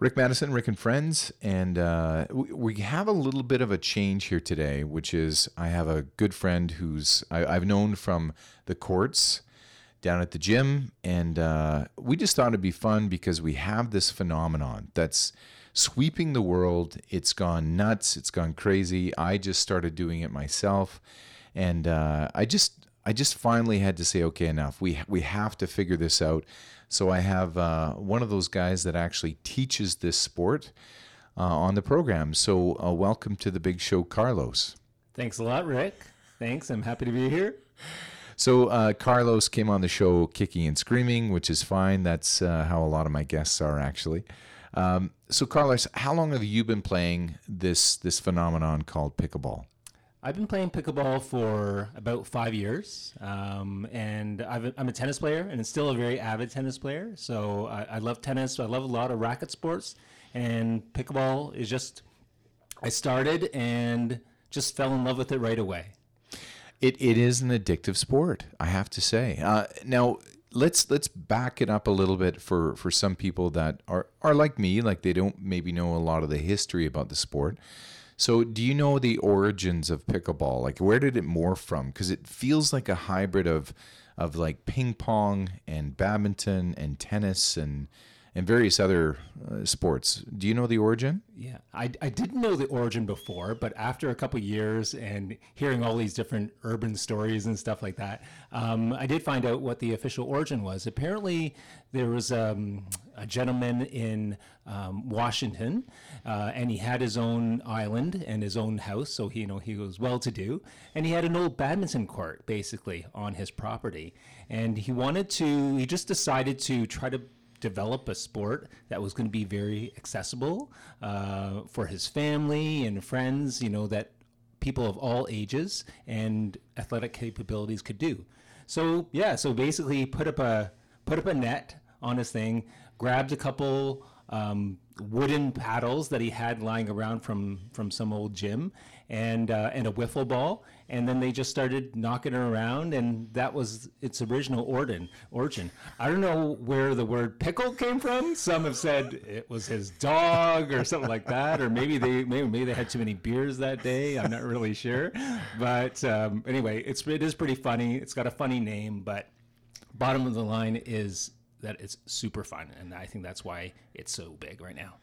Rick Maddison, Rick and Friends, and uh, we, have a little bit of a change here today, which is I have a good friend who's I, I've known from the courts down at the gym, and uh, we just thought it'd be fun because we have this phenomenon that's sweeping the world. It's gone nuts. It's gone crazy. I just started doing it myself, and uh, I just I just finally had to say, okay, enough. We we have to figure this out. So I have uh, one of those guys that actually teaches this sport uh, on the program. So uh, welcome to the big show, Carlos. Thanks a lot, Rick. Thanks. I'm happy to be here. So uh, Carlos came on the show kicking and screaming, which is fine. That's uh, how a lot of my guests are actually. Um, so Carlos, how long have you been playing this this phenomenon called pickleball? I've been playing pickleball for about five years, um, and i am a tennis player and still a very avid tennis player. So I, I, love tennis. I love a lot of racket sports, and pickleball is just. I started and just fell in love with it right away. It it is an addictive sport, I have to say. Uh, now let's let's back it up a little bit for for some people that are are like me, like they don't maybe know a lot of the history about the sport. So, do you know the origins of pickleball? Like, where did it morph from? Because it feels like a hybrid of, of like ping pong and badminton and tennis and and various other uh, sports. Do you know the origin? Yeah, I, I didn't know the origin before, but after a couple years and hearing all these different urban stories and stuff like that, um, I did find out what the official origin was. Apparently, there was um, a gentleman in um, Washington, uh, and he had his own island and his own house, so he, you know, he was well-to-do, and he had an old badminton court basically on his property, and he wanted to. He just decided to try to develop a sport that was going to be very accessible uh, for his family and friends, you know, that people of all ages and athletic capabilities could do. So yeah, so basically he put up a put up a net on his thing, grabbed a couple um, wooden paddles that he had lying around from from some old gym, and uh, and a wiffle ball, and then they just started knocking it around, and that was its original origin. Origin. I don't know where the word pickle came from. Some have said it was his dog or something like that, or maybe they maybe, maybe they had too many beers that day. I'm not really sure, but um, anyway, it's it is pretty funny. It's got a funny name, but bottom of the line is that it's super fun, and I think that's why it's so big right now.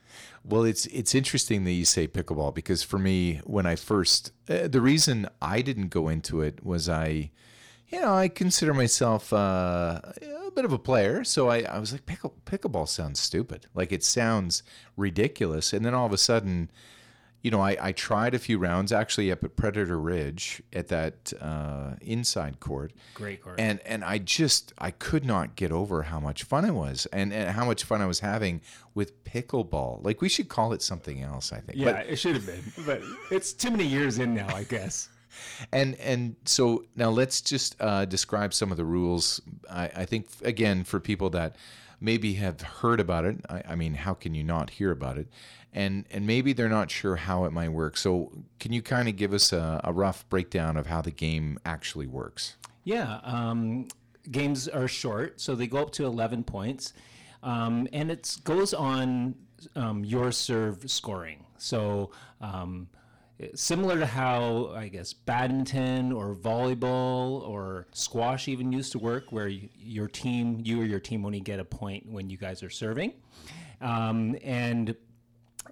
Well, it's it's interesting that you say pickleball because for me, when I first, uh, the reason I didn't go into it was I, you know, I consider myself uh, a bit of a player, so I, I was like, pickle pickleball sounds stupid, like it sounds ridiculous, and then all of a sudden you know, I, I tried a few rounds actually up at Predator Ridge at that uh, inside court. Great court. And and I just I could not get over how much fun it was and, and how much fun I was having with pickleball. Like we should call it something else, I think. Yeah, but, it should have been. But it's too many years in now, I guess. And and so now let's just uh, describe some of the rules. I, I think again for people that maybe have heard about it. I, I mean, how can you not hear about it? And and maybe they're not sure how it might work. So can you kind of give us a, a, rough breakdown of how the game actually works? Yeah, um, games are short, so they go up to eleven points, um, and it goes on um, your serve scoring. So. Um, similar to how I guess badminton or volleyball or squash even used to work, where you, your team, you or your team, only get a point when you guys are serving, um, and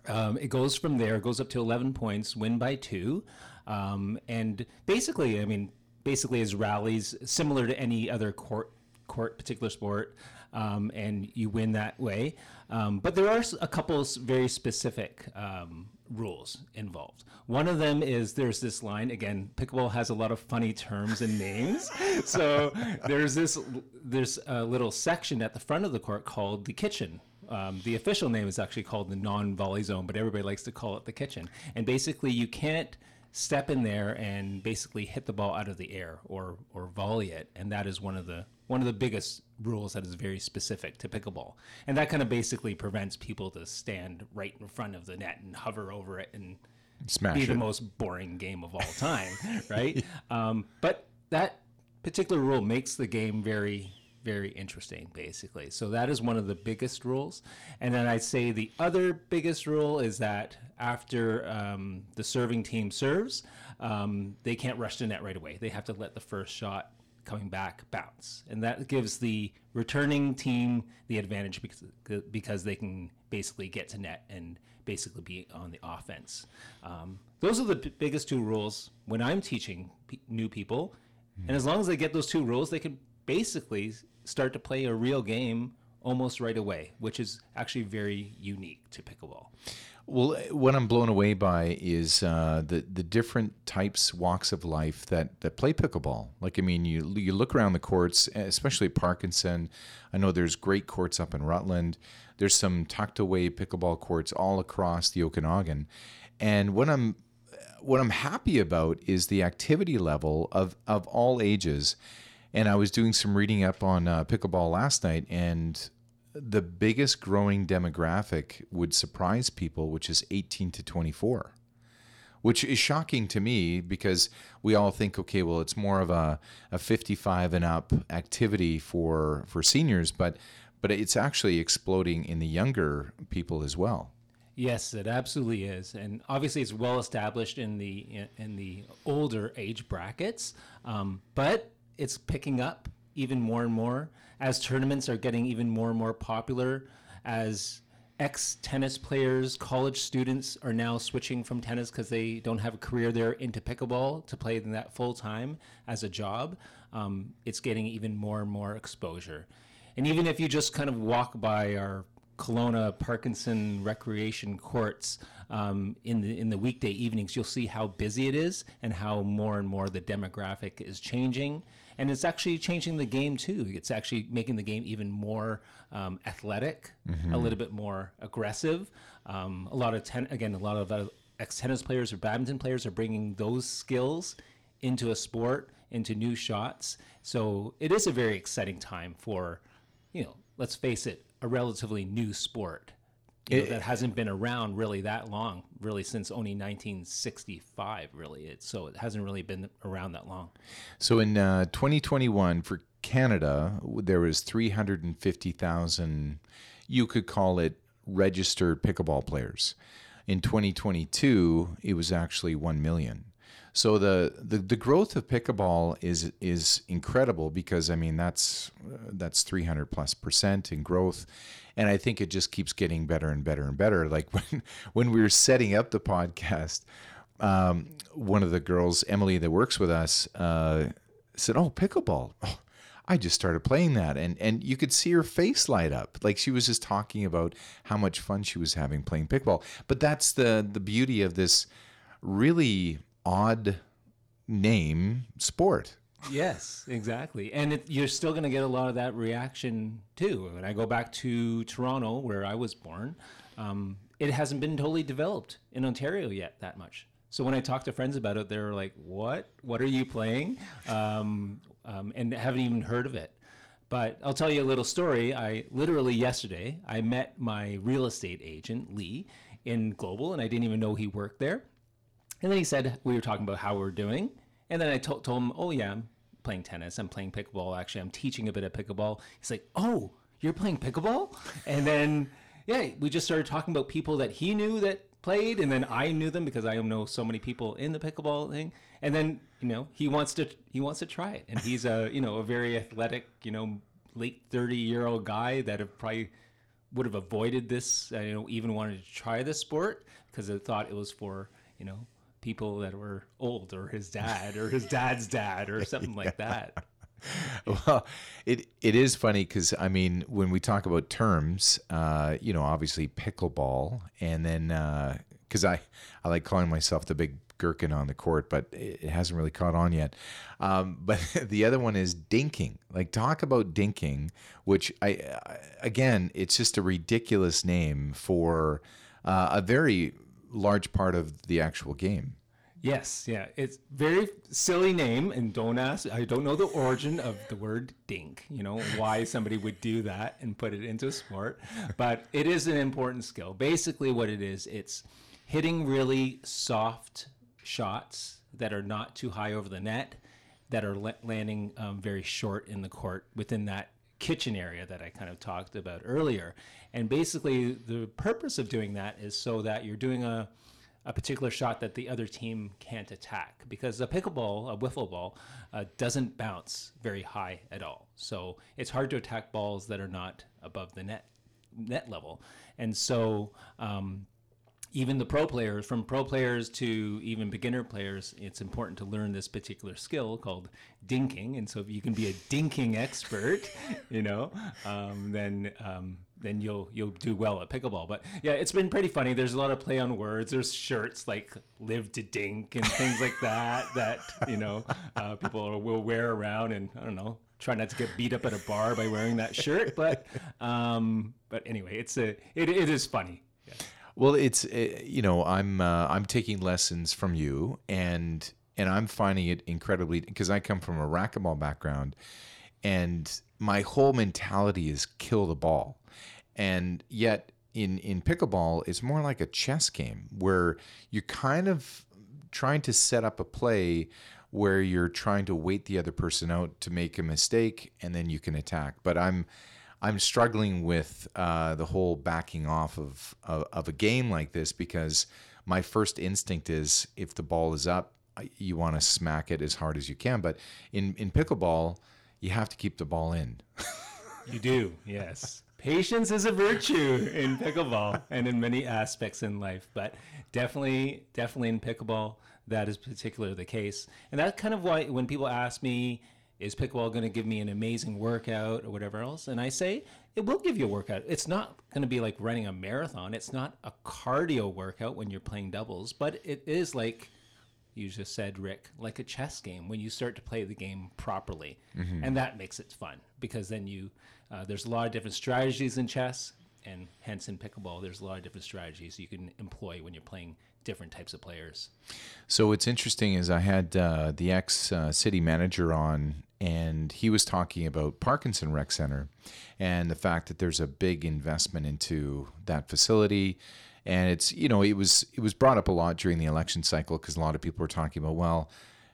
um, it goes from there, it goes up to 11 points, win by two. Um, and basically, I mean, basically as rallies, similar to any other court, court particular sport, um, and you win that way. Um, but there are a couple very specific um, rules involved. One of them is there's this line again. Pickleball has a lot of funny terms and names, so there's this there's a little section at the front of the court called the kitchen, um, the official name is actually called the non-volley zone, but everybody likes to call it the kitchen. And basically, you can't step in there and basically hit the ball out of the air or or volley it, and that is one of the one of the biggest rules that is very specific to pickleball. And that kind of basically prevents people to stand right in front of the net and hover over it and Smash be it. the most boring game of all time, right? Um, but that particular rule makes the game very very interesting, basically. So that is one of the biggest rules. And then I'd say the other biggest rule is that after um, the serving team serves, um, they can't rush the net right away. They have to let the first shot coming back bounce, and that gives the returning team the advantage because because they can basically get to net and basically be on the offense. Um, those are the b- biggest two rules when I'm teaching p- new people, and as long as they get those two rules, they can basically start to play a real game almost right away, which is actually very unique to pickleball. Well, what I'm blown away by is uh, the the different types, walks of life that that play pickleball. Like, I mean, you you look around the courts, especially Parkinson. I know there's great courts up in Rutland. There's some tucked away pickleball courts all across the Okanagan, and what I'm what I'm happy about is the activity level of of all ages. And I was doing some reading up on uh, pickleball last night, and the biggest growing demographic would surprise people, which is 18 to 24, which is shocking to me because we all think, okay, well, it's more of a, a 55 and up activity for, for seniors, but, but it's actually exploding in the younger people as well. Yes, it absolutely is, and obviously it's well established in the in the older age brackets, um, but it's picking up even more and more as tournaments are getting even more and more popular, as ex tennis players, college students are now switching from tennis because they don't have a career there into pickleball to play that full time as a job. Um, it's getting even more and more exposure. And even if you just kind of walk by our Kelowna Parkinson recreation courts um, in the in the weekday evenings, you'll see how busy it is and how more and more the demographic is changing and it's actually changing the game too. It's actually making the game even more um, athletic, mm-hmm. a little bit more aggressive. Um, a lot of ten again, a lot of uh, ex tennis players or badminton players are bringing those skills into a sport, into new shots. So it is a very exciting time for, you know, let's face it, a relatively new sport you know, that hasn't been around really that long, really since only 1965. Really, it so it hasn't really been around that long. So in uh, 2021 for Canada, there was 350,000. You could call it registered pickleball players. In 2022, it was actually 1 million. So the, the, the growth of pickleball is is incredible because I mean that's uh, that's 300 plus percent in growth, and I think it just keeps getting better and better and better. Like when when we were setting up the podcast, um, one of the girls, Emily, that works with us, uh, said, "Oh, pickleball." Oh, I just started playing that, and and you could see her face light up, like she was just talking about how much fun she was having playing pickleball. But that's the the beauty of this really odd name sport. Yes, exactly. And it, you're still going to get a lot of that reaction too. When I go back to Toronto, where I was born, um, it hasn't been totally developed in Ontario yet that much. So when I talk to friends about it, they're like, "What? What are you playing?" Um, um, and haven't even heard of it. But I'll tell you a little story. I literally yesterday I met my real estate agent Lee in Global, and I didn't even know he worked there. And then he said, we were talking about how we're doing. And then I told, told him, oh, yeah, I'm playing tennis. I'm playing pickleball. Actually, I'm teaching a bit of pickleball. He's like, oh, you're playing pickleball? And then, yeah, we just started talking about people that he knew that played. And then I knew them because I know so many people in the pickleball thing. And then, you know, he wants to, he wants to try it. And he's a, you know, a very athletic, you know, late 30 year old guy that have probably would have avoided this, uh, you know, even wanted to try this sport because they thought it was for, you know, people that were old or his dad or his dad's dad or something yeah. like that. Well, it it is funny because I mean when we talk about terms, uh, you know, obviously pickleball, and then because uh, I I like calling myself the big gherkin on the court, but it hasn't really caught on yet. Um, but the other one is dinking. Like talk about dinking, which I, I again, it's just a ridiculous name for uh, a very large part of the actual game. Yes, yeah, it's very silly name, and don't ask. I don't know the origin of the word dink. You know why somebody would do that and put it into a sport, but it is an important skill. Basically, what it is, it's hitting really soft shots that are not too high over the net, that are landing um, very short in the court within that kitchen area that I kind of talked about earlier. And basically, the purpose of doing that is so that you're doing a a particular shot that the other team can't attack because a pickleball, a wiffle ball, uh, doesn't bounce very high at all. So it's hard to attack balls that are not above the net net level, and so. Um, even the pro players, from pro players to even beginner players, it's important to learn this particular skill called dinking. And so, if you can be a dinking expert, you know, um, then um, then you'll you'll do well at pickleball. But yeah, it's been pretty funny. There's a lot of play on words. There's shirts like "live to dink" and things like that that you know uh, people will wear around, and I don't know, try not to get beat up at a bar by wearing that shirt. But um, but anyway, it's a it, it is funny. Yeah. Well, it's uh, you know I'm uh, I'm taking lessons from you, and and I'm finding it incredibly because I come from a racquetball background, and my whole mentality is kill the ball. And yet in in pickleball it's more like a chess game where you're kind of trying to set up a play where you're trying to wait the other person out to make a mistake and then you can attack. But i'm i'm struggling with uh, the whole backing off of, of of a game like this because my first instinct is if the ball is up you want to smack it as hard as you can. But in in pickleball you have to keep the ball in. You do yes. Patience is a virtue in pickleball and in many aspects in life, but definitely, definitely in pickleball, that is particularly the case. And that's kind of why when people ask me, is pickleball going to give me an amazing workout or whatever else? And I say, it will give you a workout. It's not going to be like running a marathon. It's not a cardio workout when you're playing doubles, but it is like you just said, Rick, like a chess game when you start to play the game properly. Mm-hmm. And that makes it fun because then you uh, there's a lot of different strategies in chess, and hence in pickleball, there's a lot of different strategies you can employ when you're playing different types of players. So what's interesting is I had uh, the ex uh, city manager on, and he was talking about Parkinson Rec Center and the fact that there's a big investment into that facility. And it's you know it was it was brought up a lot during the election cycle because a lot of people were talking about well,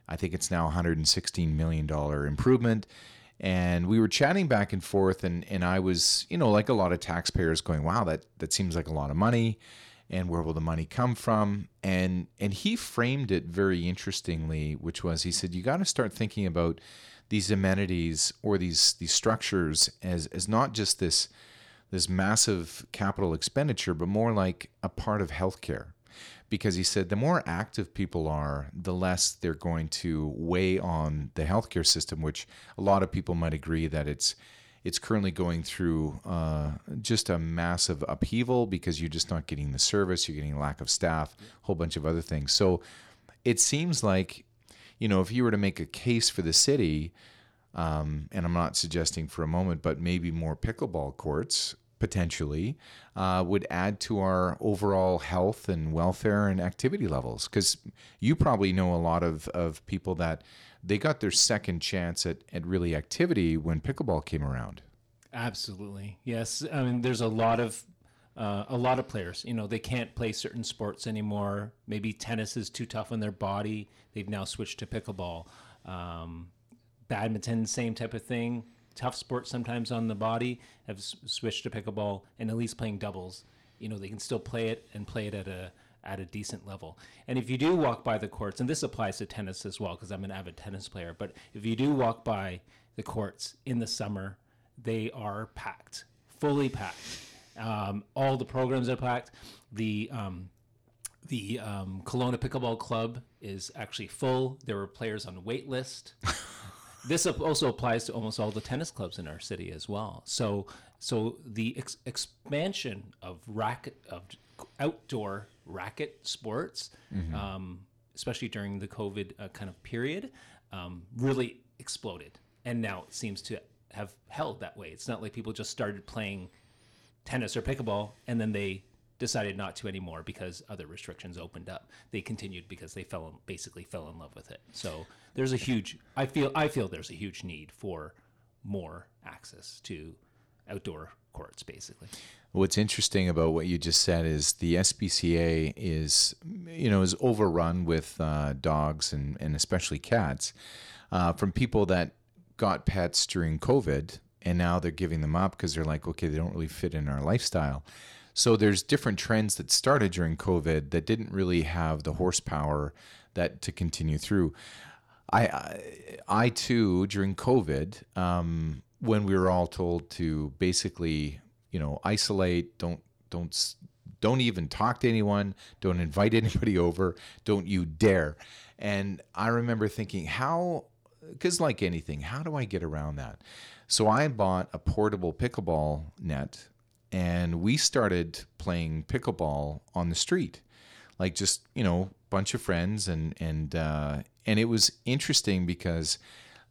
I think it's now 116 million dollar improvement and we were chatting back and forth and and I was you know like a lot of taxpayers going wow that that seems like a lot of money and where will the money come from and and he framed it very interestingly which was he said you got to start thinking about these amenities or these these structures as as not just this this massive capital expenditure but more like a part of healthcare because he said the more active people are, the less they're going to weigh on the healthcare system, which a lot of people might agree that it's it's currently going through uh, just a massive upheaval because you're just not getting the service, you're getting lack of staff, a whole bunch of other things. So it seems like, you know, if you were to make a case for the city, um, and I'm not suggesting for a moment, but maybe more pickleball courts potentially uh, would add to our overall health and welfare and activity levels. Because you probably know a lot of, of people that they got their second chance at, at really activity when pickleball came around. Absolutely. Yes. I mean there's a lot of uh, a lot of players, you know, they can't play certain sports anymore. Maybe tennis is too tough on their body. They've now switched to pickleball. Um, badminton, same type of thing tough sports sometimes on the body have s- switched to pickleball and at least playing doubles. You know, they can still play it and play it at a at a decent level. And if you do walk by the courts, and this applies to tennis as well, because I'm an avid tennis player, but if you do walk by the courts in the summer, they are packed, fully packed. Um, all the programs are packed. The um, the um, Kelowna Pickleball Club is actually full. There were players on wait list. this also applies to almost all the tennis clubs in our city as well. So, so the ex- expansion of racket of outdoor racket sports, mm-hmm. um, especially during the COVID uh, kind of period, um, really exploded, and now it seems to have held that way. It's not like people just started playing tennis or pickleball and then they decided not to anymore because other restrictions opened up. They continued because they fell basically fell in love with it. So there's a huge I feel I feel there's a huge need for more access to outdoor courts basically. What's interesting about what you just said is the SPCA is you know is overrun with uh, dogs and and especially cats uh, from people that got pets during COVID and now they're giving them up because they're like, okay, they don't really fit in our lifestyle. So there's different trends that started during COVID that didn't really have the horsepower that to continue through. I, I, I too, during COVID, um, when we were all told to basically, you know, isolate, don't, don't, don't even talk to anyone, don't invite anybody over, don't you dare. And I remember thinking, how, because like anything, how do I get around that? So I bought a portable pickleball net and we started playing pickleball on the street like just you know bunch of friends and and uh, and it was interesting because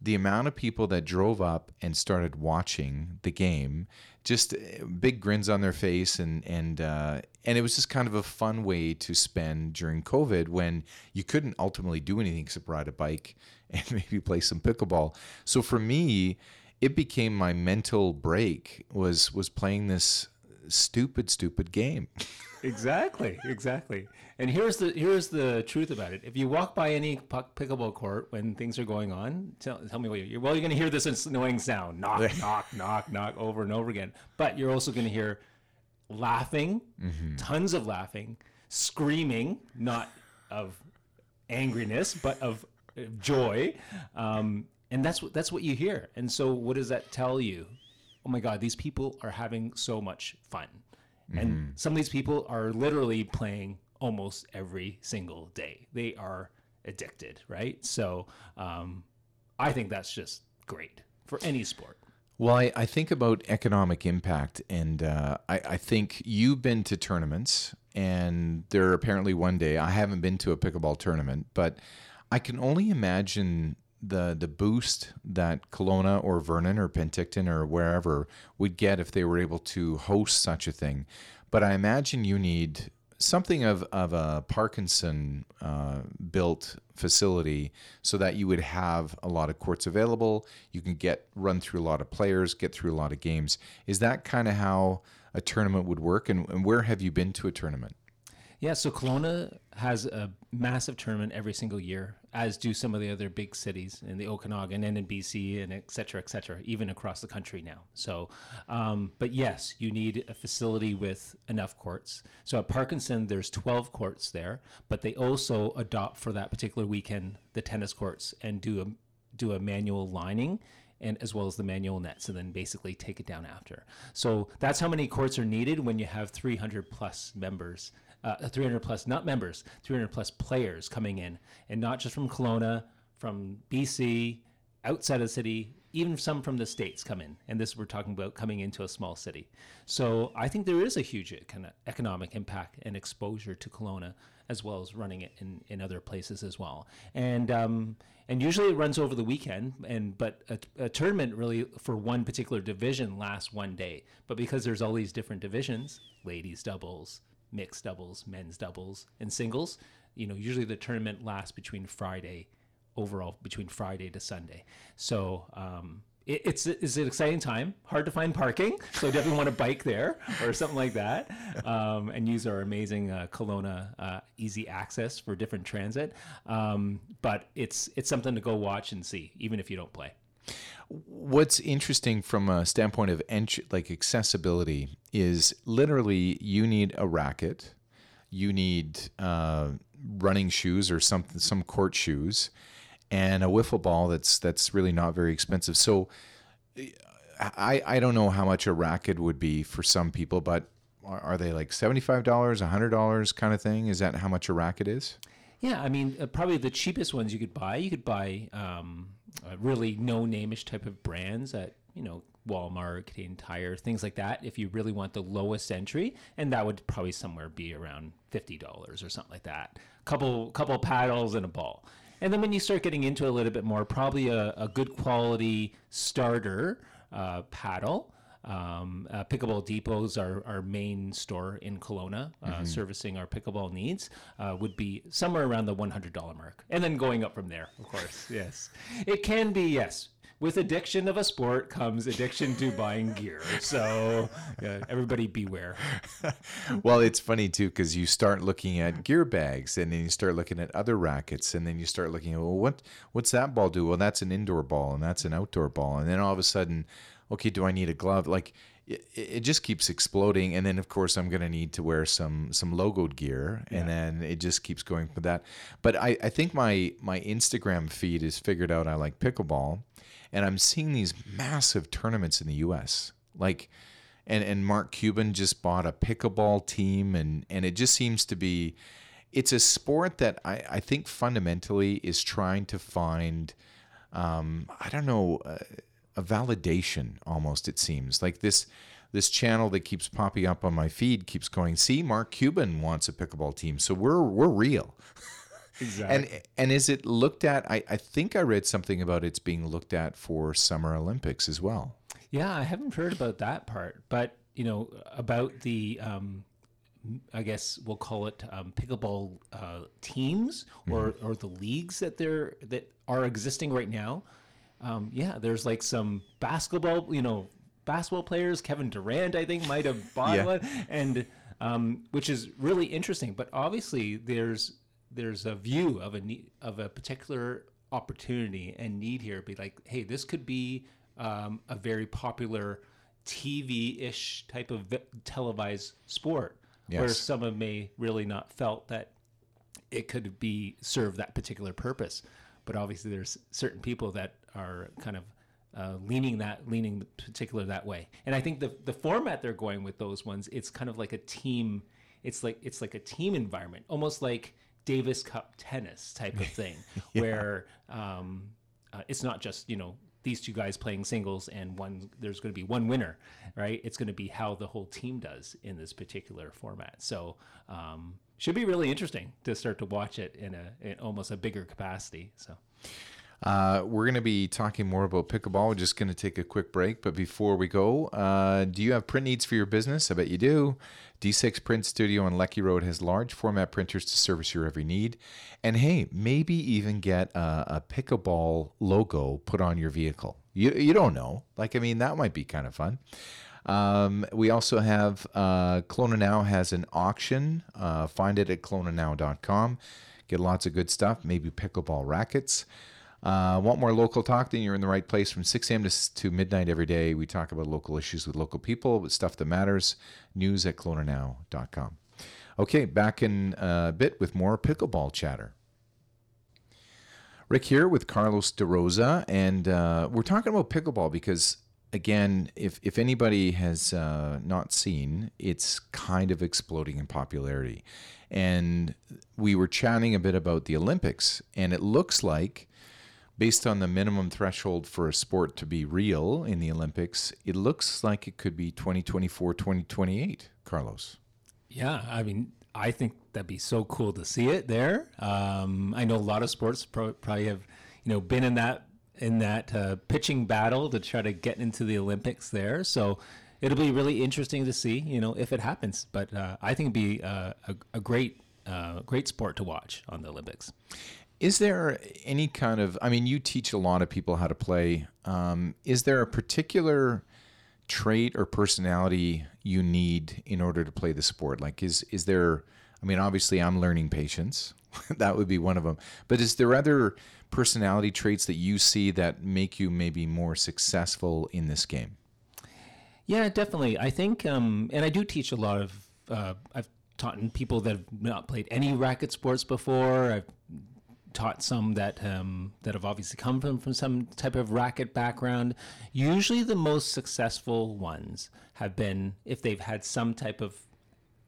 the amount of people that drove up and started watching the game just uh, big grins on their face and and uh, and it was just kind of a fun way to spend during COVID when you couldn't ultimately do anything except ride a bike and maybe play some pickleball. So for me, it became my mental break was was playing this stupid stupid game. exactly, exactly. And here's the here's the truth about it. If you walk by any pickleball court when things are going on, tell, tell me what you're well you're going to hear this annoying sound, knock, knock, knock, knock, over and over again. But you're also going to hear laughing, mm-hmm. tons of laughing, screaming, not of angriness, but of joy. Um, and that's what that's what you hear. And so, what does that tell you? Oh my God, these people are having so much fun, mm-hmm. and some of these people are literally playing almost every single day. They are addicted, right? So, um, I think that's just great for any sport. Well, I, I think about economic impact, and uh, I, I think you've been to tournaments, and there apparently one day I haven't been to a pickleball tournament, but I can only imagine the the boost that Kelowna or Vernon or Penticton or wherever would get if they were able to host such a thing. But I imagine you need something of, of a Parkinson uh, built facility so that you would have a lot of courts available. You can get run through a lot of players, get through a lot of games. Is that kind of how a tournament would work? And, and where have you been to a tournament? Yeah, so Kelowna has a massive tournament every single year, as do some of the other big cities in the Okanagan and in BC and et cetera, et cetera, even across the country now. So, um, but yes, you need a facility with enough courts. So at Parkinson, there's 12 courts there, but they also adopt for that particular weekend the tennis courts and do a do a manual lining and as well as the manual nets and then basically take it down after. So that's how many courts are needed when you have 300 plus members uh, 300 plus, not members, 300 plus players coming in, and not just from Kelowna, from BC, outside of the city, even some from the states come in. And this we're talking about coming into a small city. So I think there is a huge kind of economic impact and exposure to Kelowna, as well as running it in, in other places as well. And um, and usually it runs over the weekend. And but a, a tournament really for one particular division lasts one day. But because there's all these different divisions, ladies doubles, mixed doubles, men's doubles, and singles. You know, usually the tournament lasts between Friday, overall between Friday to Sunday. So um, it, it's it's an exciting time. Hard to find parking, so definitely want to bike there or something like that, um, and use our amazing uh, Kelowna uh, Easy Access for different transit. Um, but it's it's something to go watch and see, even if you don't play. What's interesting from a standpoint of entry, like accessibility is literally you need a racket, you need uh, running shoes or some some court shoes, and a wiffle ball that's that's really not very expensive. So I I don't know how much a racket would be for some people, but are they like seventy five dollars, hundred dollars kind of thing? Is that how much a racket is? Yeah, I mean, uh, probably the cheapest ones you could buy. You could buy um, uh, really no name-ish type of brands at you know Walmart, Canadian Tire, things like that. If you really want the lowest entry, and that would probably somewhere be around fifty dollars or something like that. Couple couple paddles and a ball. And then when you start getting into a little bit more, probably a, a good quality starter uh, paddle um, uh, Pickleball Depots, our, our main store in Kelowna, uh, mm-hmm. servicing our pickleball needs, uh, would be somewhere around the $100 mark. And then going up from there, of course. yes. It can be, yes. With addiction of a sport comes addiction to buying gear. So everybody beware. well, it's funny too, because you start looking at gear bags and then you start looking at other rackets and then you start looking at, well, what, what's that ball do? Well, that's an indoor ball and that's an outdoor ball. And then all of a sudden, okay, do I need a glove? Like it, it just keeps exploding, and then of course I'm gonna need to wear some some logoed gear, and then it just keeps going for that. But I, I think my my Instagram feed has figured out I like pickleball, and I'm seeing these massive tournaments in the U.S. like. And, and Mark Cuban just bought a pickleball team, and, and it just seems to be, it's a sport that I, I think fundamentally is trying to find, um, I don't know, uh, a validation almost. It seems like this this channel that keeps popping up on my feed keeps going. See, Mark Cuban wants a pickleball team, so we're we're real. Exactly. And and is it looked at? I, I think I read something about it's being looked at for Summer Olympics as well. Yeah, I haven't heard about that part, but you know about the, um, I guess we'll call it um, pickleball uh, teams or or the leagues that they're that are existing right now. Um, yeah, there's like some basketball, you know, basketball players. Kevin Durant, I think, might have bought Yeah. one, and um, which is really interesting. But obviously, there's there's a view of a need, of a particular opportunity and need here. Be like, hey, this could be um, a very popular TV-ish type of vi- televised sport, where Yes. some have may really not felt that it could be serve that particular purpose. But obviously, there's certain people that are kind of uh, leaning that leaning particular that way. And I think the the format they're going with those ones, it's kind of like a team. It's like it's like a team environment, almost like Davis Cup tennis type of thing, where um, uh, it's not just you know these two guys playing singles and one there's going to be one winner right it's going to be how the whole team does in this particular format so um, should be really interesting to start to watch it in a in almost a bigger capacity so Uh, we're going to be talking more about pickleball. We're just going to take a quick break. But before we go, uh, do you have print needs for your business? I bet you do. D6 Print Studio on Leckie Road has large format printers to service your every need. And hey, maybe even get a, a pickleball logo put on your vehicle. You, you don't know. Like, I mean, that might be kind of fun. Um, we also have uh, Now has an auction. Uh, find it at kelownanow.com. Get lots of good stuff, maybe pickleball rackets. Uh, want more local talk? Then you're in the right place. From 6 a.m. to, to midnight every day, we talk about local issues with local people, with stuff that matters. News at kelownanow.com. Okay, back in a bit with more pickleball chatter. Rick here with Carlos DaRosa, and uh, we're talking about pickleball because, again, if if anybody has uh, not seen, it's kind of exploding in popularity. And we were chatting a bit about the Olympics, and it looks like, based on the minimum threshold for a sport to be real in the Olympics, it looks like it could be 2024, 2028. Carlos. Yeah, I mean, I think that'd be so cool to see it there. Um, I know a lot of sports pro- probably have, you know, been in that in that uh, pitching battle to try to get into the Olympics there. So it'll be really interesting to see, you know, if it happens. But uh, I think it'd be uh, a, a great uh, great sport to watch on the Olympics. Is there any kind of? I mean, you teach a lot of people how to play. Um, is there a particular trait or personality you need in order to play the sport? Like, is is there? I mean, obviously, I'm learning patience. that would be one of them. But is there other personality traits that you see that make you maybe more successful in this game? Yeah, definitely. I think, um, and I do teach a lot of. Uh, I've taught people that have not played any racket sports before. I've taught some that um, that have obviously come from, from some type of racket background. Usually, the most successful ones have been if they've had some type of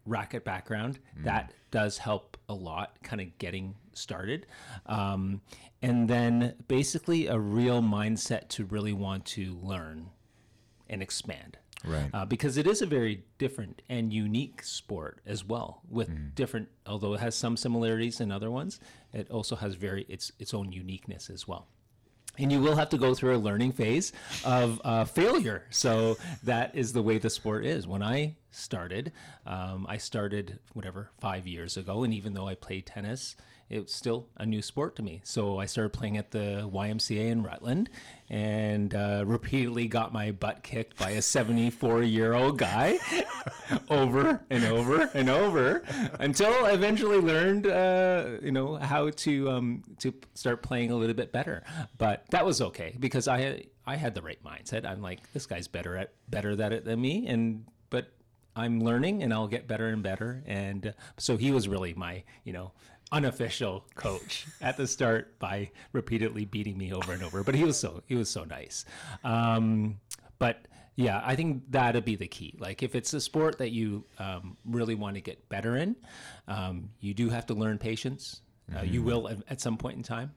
racket background. That does help a lot, kind of getting started. Um, and then basically a real mindset to really want to learn and expand. Right. Uh, because it is a very different and unique sport as well, with different, although it has some similarities in other ones, it also has very its its own uniqueness as well. And you will have to go through a learning phase of uh, failure. So that is the way the sport is. When I started, um, I started whatever five years ago, and even though I played tennis, it was still a new sport to me. So I started playing at the YMCA in Rutland, and uh, repeatedly got my butt kicked by a 74 year old guy over and over and over until I eventually learned, uh, you know, how to um, to start playing a little bit better. But that was okay because I I had the right mindset. I'm like, this guy's better at better at it than me, and but I'm learning, and I'll get better and better. And so he was really my, you know, unofficial coach at the start by repeatedly beating me over and over. But he was so he was so nice. Um, but yeah, I think that'd be the key. Like if it's a sport that you um, really want to get better in, um, you do have to learn patience. Uh, you will at, at some point in time.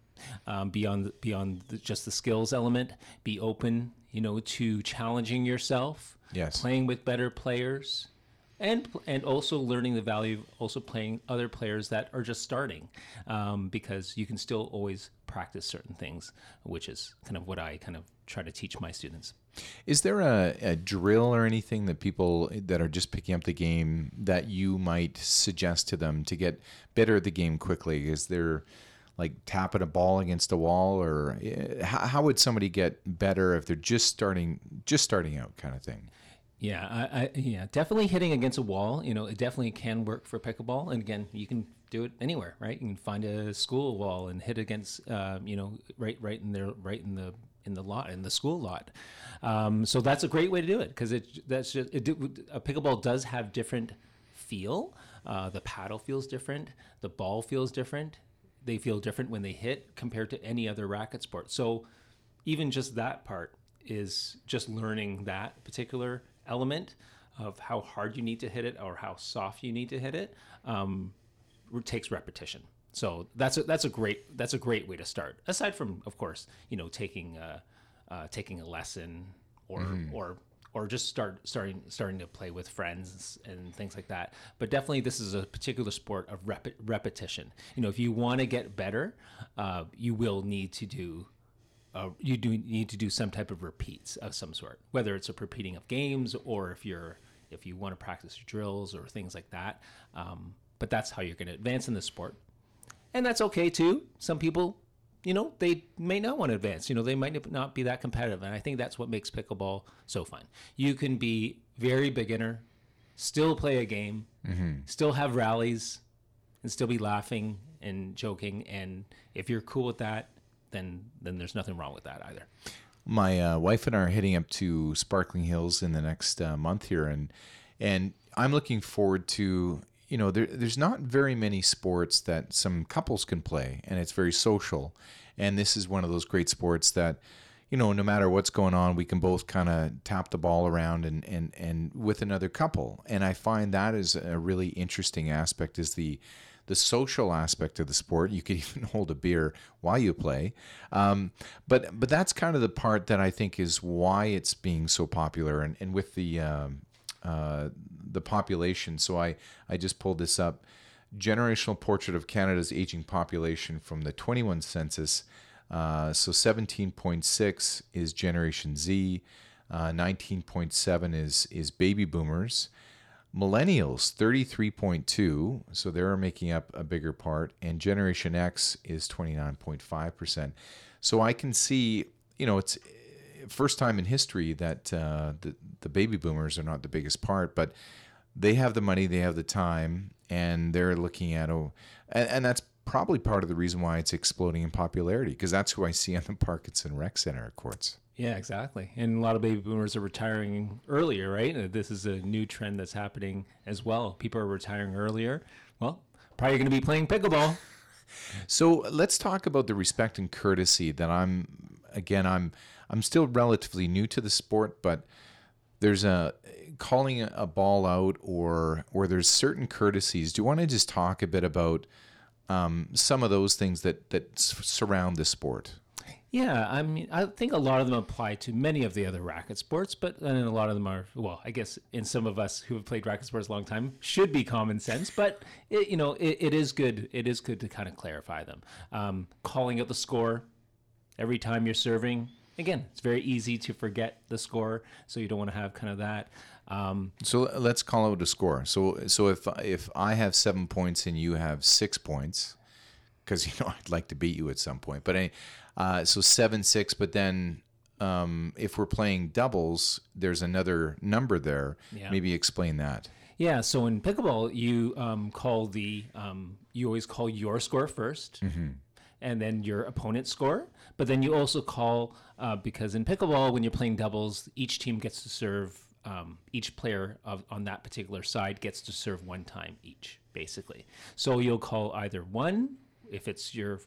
Um, beyond beyond the, just the skills element, be open, you know, to challenging yourself. Yes. Playing with better players, and and also learning the value of also playing other players that are just starting, um, because you can still always practice certain things, which is kind of what I kind of try to teach my students. Is there a, a drill or anything that people that are just picking up the game that you might suggest to them to get better at the game quickly? Is there like tapping a ball against a wall, or eh, how, how would somebody get better if they're just starting just starting out, kind of thing? Yeah, I, I, yeah, definitely hitting against a wall. You know, it definitely can work for pickleball. And again, you can do it anywhere, right? You can find a school wall and hit against, um, you know, right, right in there, right in the in the lot in the school lot. Um, so that's a great way to do it because it that's just it, a pickleball does have different feel. Uh, the paddle feels different. The ball feels different. They feel different when they hit compared to any other racket sport. So even just that part is just learning that particular element of how hard you need to hit it or how soft you need to hit it um, takes repetition. So that's a, that's a great that's a great way to start. Aside from, of course, you know, taking uh, uh, taking a lesson or or or just start starting starting to play with friends and things like that. But definitely, this is a particular sport of rep- repetition. You know, if you want to get better, uh, you will need to do. Uh, you do need to do some type of repeats of some sort, whether it's a repeating of games or if you're if you want to practice your drills or things like that. Um, but that's how you're going to advance in the sport and that's okay too. Some people, you know, they may not want to advance. You know, they might not be that competitive, and I think that's what makes pickleball so fun. You can be very beginner, still play a game, still have rallies, and still be laughing and joking. And if you're cool with that, then then there's nothing wrong with that either. My uh, wife and I are heading up to Sparkling Hills in the next uh, month here, and and I'm looking forward to you know there, there's not very many sports that some couples can play, and it's very social, and this is one of those great sports that you know no matter what's going on, we can both kind of tap the ball around and and and with another couple, and I find that is a really interesting aspect is the the social aspect of the sport. You could even hold a beer while you play, um, but but that's kind of the part that I think is why it's being so popular. And and with the um, uh, the population, so I I just pulled this up. Generational portrait of Canada's aging population from the 21 census. Uh, so 17.6 is Generation Z, uh, 19.7 is is baby boomers. Millennials, 33.2, so they're making up a bigger part, and Generation X is 29.5%. So I can see, you know, it's first time in history that uh, the, the baby boomers are not the biggest part, but they have the money, they have the time, and they're looking at, oh, and, and that's probably part of the reason why it's exploding in popularity, because that's who I see on the Parkinson Rec Center courts. Yeah, exactly. And a lot of baby boomers are retiring earlier, right? This is a new trend that's happening as well. People are retiring earlier. Well, probably going to be playing pickleball. So let's talk about the respect and courtesy that I'm again I'm I'm still relatively new to the sport, but there's a calling a ball out or or there's certain courtesies. Do you want to just talk a bit about um, some of those things that that surround the sport? Yeah, I mean, I think a lot of them apply to many of the other racket sports, but then a lot of them are, well, I guess in some of us who have played racket sports a long time should be common sense, but it, you know, it, it is good. It is good to kind of clarify them. Um, calling out the score every time you're serving. Again, it's very easy to forget the score, so you don't want to have kind of that. Um, So let's call out a score. So so if if I have seven points and you have six points, because you know I'd like to beat you at some point. But I, uh, so seven six. But then um, if we're playing doubles, there's another number there. Yeah. Maybe explain that. Yeah, so in pickleball, you um, call the um, you always call your score 1st and then your opponent's score. But then you also call uh, because in pickleball, when you're playing doubles, each team gets to serve. Um, each player of, on that particular side gets to serve one time each, basically. So you'll call either one if it's your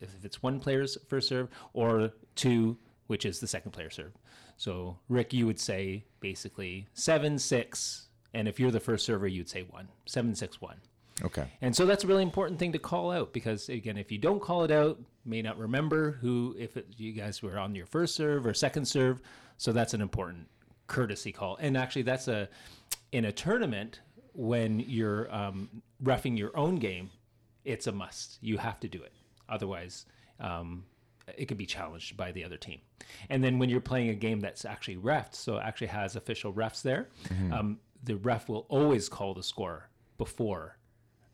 if it's one player's first serve, or two, which is the second player serve. So Rick, you would say basically seven six, and if you're the first server, you'd say one seven six one. Okay. And so that's a really important thing to call out because again, if you don't call it out, may not remember who if it, you guys were on your first serve or second serve. So that's an important courtesy call. And actually, that's a in a tournament when you're um, refing your own game, it's a must. You have to do it. Otherwise, um, it could be challenged by the other team. And then when you're playing a game that's actually refed, so actually has official refs there, um, the ref will always call the score before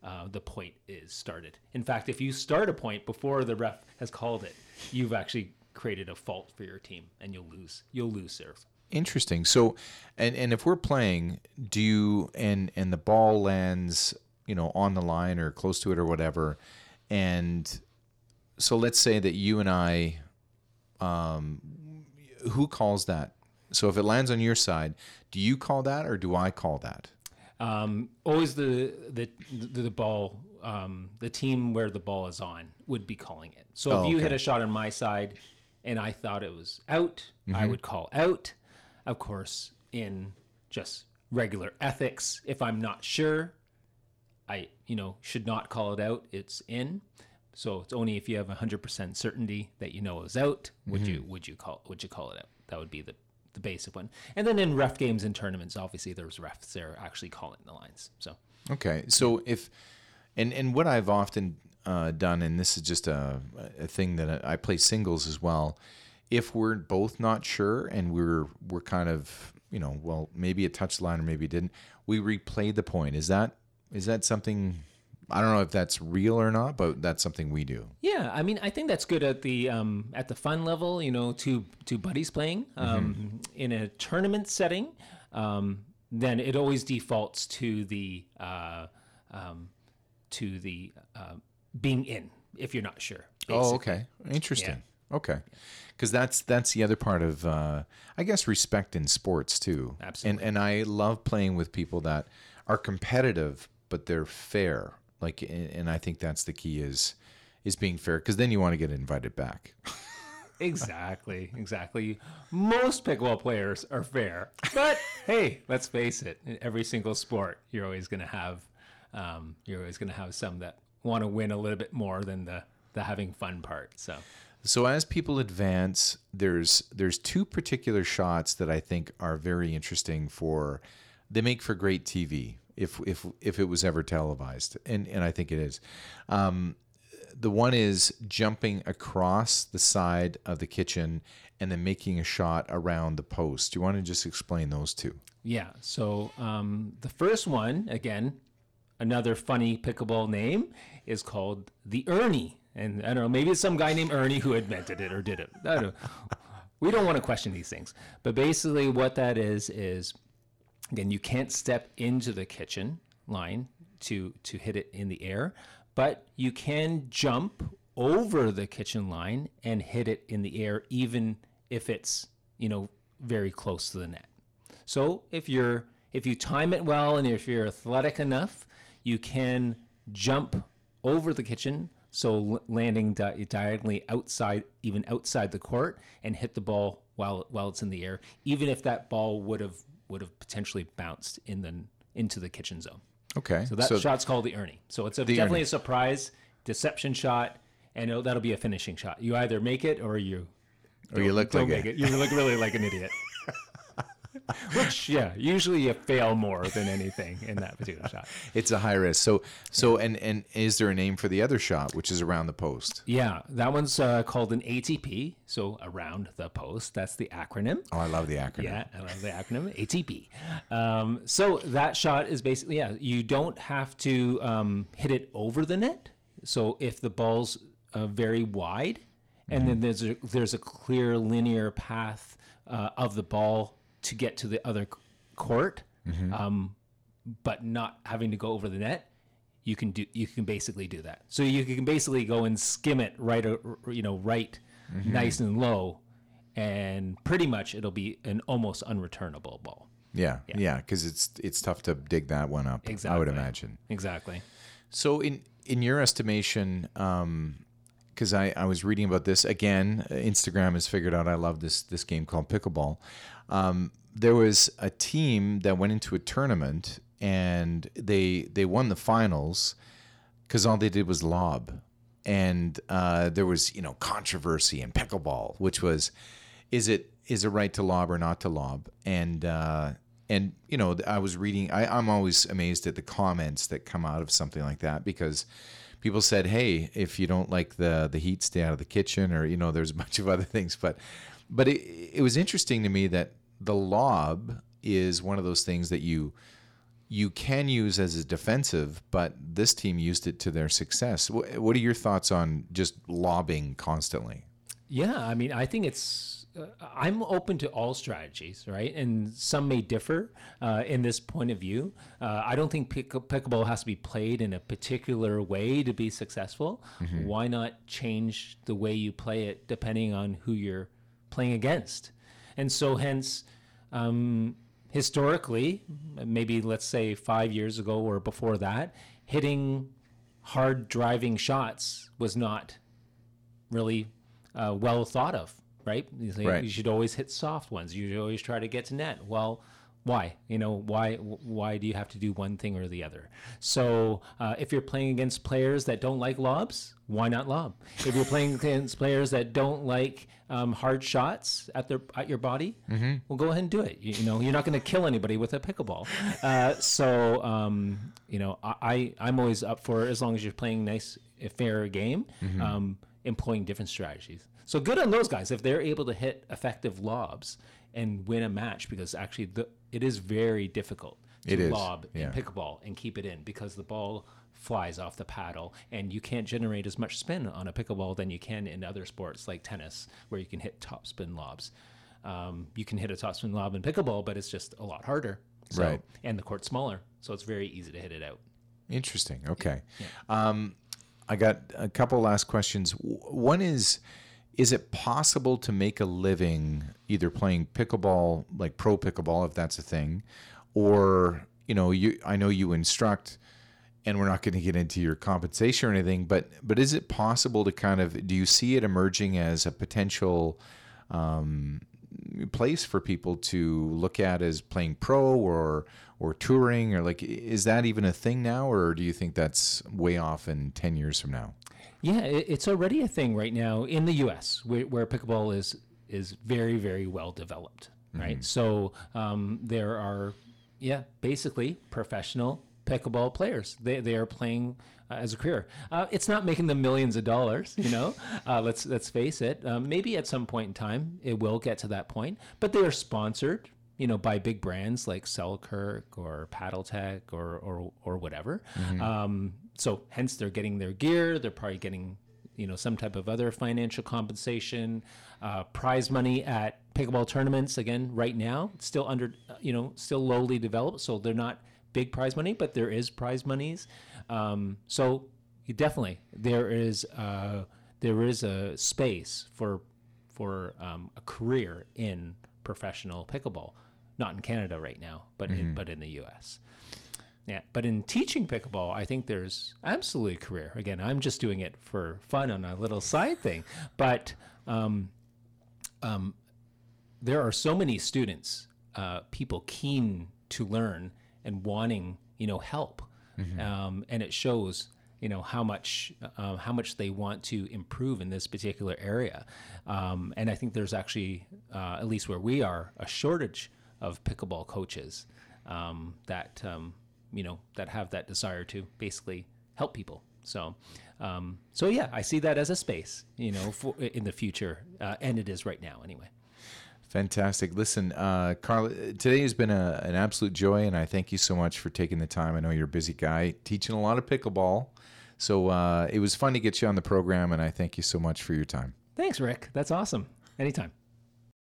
uh, the point is started. In fact, if you start a point before the ref has called it, you've actually created a fault for your team, and you'll lose. You'll lose serve. Interesting. So, and and if we're playing, do you and and the ball lands, you know, on the line or close to it or whatever, and so let's say that you and I, um, who calls that? So if it lands on your side, do you call that or do I call that? Um, always the the the, the ball, um, the team where the ball is on would be calling it. So if Oh, you hit a shot on my side, and I thought it was out, I would call out. Of course, in just regular ethics, if I'm not sure, I you know should not call it out. It's in. So it's only if you have hundred percent certainty that you know it was out would you would you call would you call it out? That would be the the basic one. And then in ref games and tournaments, obviously there's refs there actually calling the lines. So Okay, so if and and what I've often uh, done, and this is just a a thing that I play singles as well. If we're both not sure and we're we're kind of you know well maybe it touched the line or maybe it didn't, we replay the point. Is that is that something? I don't know if that's real or not, but that's something we do. yeah, I mean I think that's good at the um, at the fun level. You know, two two buddies playing um, in a tournament setting. Um, then it always defaults to the uh, um, to the uh, being in if you're not sure. Oh, okay, interesting. Okay, because that's that's the other part of uh, I guess respect in sports too. Absolutely. And and I love playing with people that are competitive but they're fair. Like, and I think that's the key is is being fair because then you want to get invited back. Exactly, exactly. Most pickleball players are fair, but hey, let's face it. In every single sport, you're always going to have, um, you're always going to have some that want to win a little bit more than the the having fun part. So, So as people advance, there's there's two particular shots that I think are very interesting for they make for great TV if if if it was ever televised, and and I think it is. Um, the one is jumping across the side of the kitchen and then making a shot around the post. Do you want to just explain those two? yeah. So um, the first one, again, another funny pickleball name is called the Ernie, and I don't know, maybe it's some guy named Ernie who invented it or did it. I don't know. We don't want to question these things, but basically, what that is is again you can't step into the kitchen line to to hit it in the air but you can jump over the kitchen line and hit it in the air even if it's you know very close to the net. So if you're if you time it well and if you're athletic enough you can jump over the kitchen so landing di- diagonally outside even outside the court and hit the ball while while it's in the air even if that ball would have would have potentially bounced in the into the kitchen zone Okay. so that shot's called the Ernie. So it's a, definitely Ernie. a surprise deception shot, and it'll, that'll be a finishing shot. You either make it or you or you look don't like make a, it. You look really like an idiot. Which, yeah, usually you fail more than anything in that particular shot. it's a high risk. So so and and is there a name for the other shot which is around the post? Yeah, that one's uh, called an ATP. So around the post, that's the acronym. Oh, I love the acronym. Yeah, I love the acronym ATP. Um, so that shot is basically yeah, you don't have to um, hit it over the net. So if the ball's uh, very wide, and then there's a there's a clear linear path uh, of the ball to get to the other court, mm-hmm. um, but not having to go over the net, you can do you can basically do that. So you can basically go and skim it right, you know, right, mm-hmm. nice and low, and pretty much it'll be an almost unreturnable ball. Yeah, yeah, because it's it's tough to dig that one up. Exactly. I would imagine. Exactly. So in in your estimation, um, because I, I was reading about this again, Instagram has figured out I love this this game called pickleball. Um, there was a team that went into a tournament and they they won the finals because all they did was lob, and uh, there was you know controversy in pickleball, which was is it is it right to lob or not to lob, and uh, and you know I was reading. I, I'm always amazed at the comments that come out of something like that because people said, "Hey, if you don't like the the heat, stay out of the kitchen," or you know, there's a bunch of other things. But but it, it was interesting to me that the lob is one of those things that you you can use as a defensive, but this team used it to their success. Wh- What are your thoughts on just lobbing constantly? Yeah, I mean, I think it's. Uh, I'm open to all strategies, right? And some may differ uh, in this point of view. Uh, I don't think pick- pickleball has to be played in a particular way to be successful. Why not change the way you play it depending on who you're playing against? And so, hence, um, historically, maybe let's say five years ago or before that, hitting hard driving shots was not really uh, well thought of, right? You, Right. you should always hit soft ones. You should always try to get to net. Well, why? You know, why? Why do you have to do one thing or the other? So, uh, if you're playing against players that don't like lobs, why not lob? If you're playing against players that don't like um, hard shots at their at your body, well, go ahead and do it. You, you know, you're not going to kill anybody with a pickleball. Uh, so, um, you know, I, I I'm always up for as long as you're playing nice, fair game, um, employing different strategies. So good on those guys if they're able to hit effective lobs and win a match because actually the, it is very difficult to It is, lob yeah. in pickleball and keep it in because the ball flies off the paddle and you can't generate as much spin on a pickleball than you can in other sports like tennis where you can hit top spin lobs. Um, you can hit a top spin lob in pickleball, but it's just a lot harder. So, Right. And the court's smaller, so it's very easy to hit it out. Interesting. Okay. Um, I got a couple last questions. One is is it possible to make a living either playing pickleball, like pro pickleball if that's a thing, or you know, you I know you instruct and we're not going to get into your compensation or anything, but but is it possible to kind of do you see it emerging as a potential um, place for people to look at as playing pro or or touring or like is that even a thing now or do you think that's way off in 10 years from now Yeah, it's already a thing right now in the U.S. where, where pickleball is is very very well developed, right? So um, there are, yeah, basically professional pickleball players. They they are playing uh, as a career. Uh, it's not making them millions of dollars, you know. uh, let's let's face it. Um, maybe at some point in time it will get to that point, but they are sponsored. You know, by big brands like Selkirk or Paddletek or or or whatever. Um, so hence they're getting their gear. They're probably getting you know some type of other financial compensation, uh, prize money at pickleball tournaments. Again, right now still under you know still lowly developed, so they're not big prize money, but there is prize monies. Um, so definitely there is uh, there is a space for for um, a career in professional pickleball. Not in Canada right now, but in, but in the U.S. Yeah, but in teaching pickleball, I think there's absolutely a career. Again, I'm just doing it for fun on a little side thing, but um, um, there are so many students, uh, people keen to learn and wanting, you know, help, um, and it shows, you know, how much uh, how much they want to improve in this particular area. Um, and I think there's actually, uh, at least where we are, a shortage of pickleball coaches um, that um, you know that have that desire to basically help people. So, um, so yeah, I see that as a space, you know, for, in the future, uh, and it is right now anyway. fantastic listen uh, carl today has been a, an absolute joy and i thank you so much for taking the time i know you're a busy guy teaching a lot of pickleball so uh, it was fun to get you on the program and i thank you so much for your time Thanks, Rick. That's awesome. Anytime.